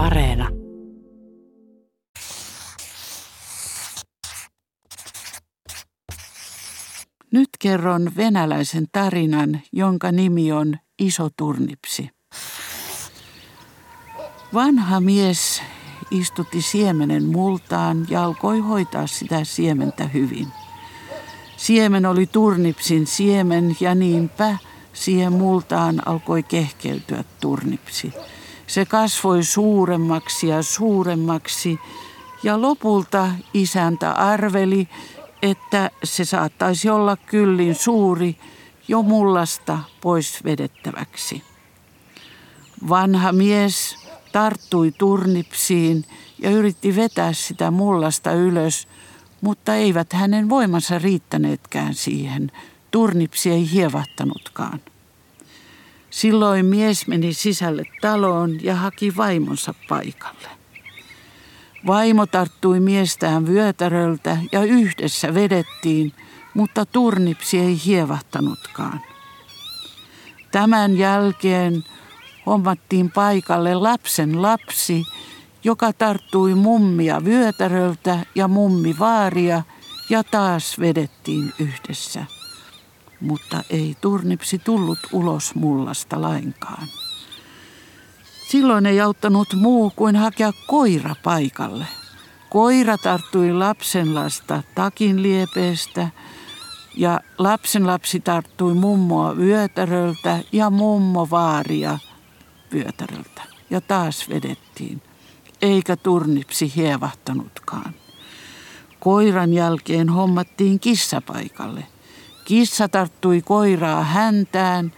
Areena. Nyt kerron venäläisen tarinan, jonka nimi on Iso turnipsi. Vanha mies istutti siemenen multaan ja alkoi hoitaa sitä siementä hyvin. Siemen oli turnipsin siemen ja niinpä siihen multaan alkoi kehkeytyä turnipsi. Se kasvoi suuremmaksi ja suuremmaksi ja lopulta isäntä arveli, että se saattaisi olla kyllin suuri jo mullasta pois vedettäväksi. Vanha mies tarttui turnipsiin ja yritti vetää sitä mullasta ylös, mutta eivät hänen voimansa riittäneetkään siihen. Turnipsi ei hievahtanutkaan. Silloin mies meni sisälle taloon ja haki vaimonsa paikalle. Vaimo tarttui miestään vyötäröltä ja yhdessä vedettiin, mutta turnipsi ei hievahtanutkaan. Tämän jälkeen hommattiin paikalle lapsen lapsi, joka tarttui mummia vyötäröltä ja mummi vaaria ja taas vedettiin yhdessä. Mutta ei turnipsi tullut ulos mullasta lainkaan. Silloin ei auttanut muu kuin hakea koira paikalle. Koira tarttui lapsenlasta takin liepeestä ja lapsenlapsi tarttui mummoa vyötäröltä ja mummo vaaria vyötäröltä. Ja taas vedettiin, eikä turnipsi hievahtanutkaan. Koiran jälkeen hommattiin kissa paikalle. Kissa tarttui koiraa häntään,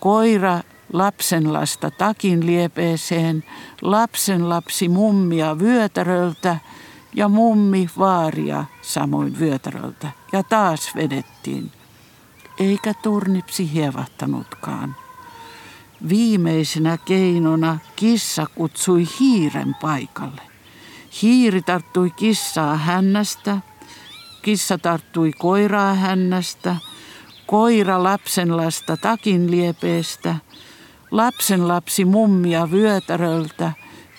koira lapsenlasta takin liepeeseen, lapsenlapsi mummia vyötäröltä ja mummi vaaria samoin vyötäröltä. Ja taas vedettiin, eikä turnipsi hievahtanutkaan. Viimeisenä keinona kissa kutsui hiiren paikalle. Hiiri tarttui kissaa hännästä, kissa tarttui koiraa hännästä, koira lapsenlasta takin liepeestä – lapsen lapsi mummia vyötäröltä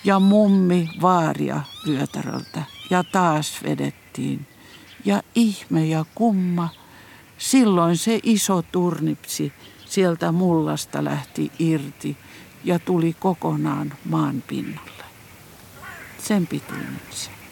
ja mummi vaaria vyötäröltä. Ja taas vedettiin. Ja ihme ja kumma, silloin se iso turnipsi sieltä mullasta lähti irti ja tuli kokonaan maan pinnalle. Sen pituinen se.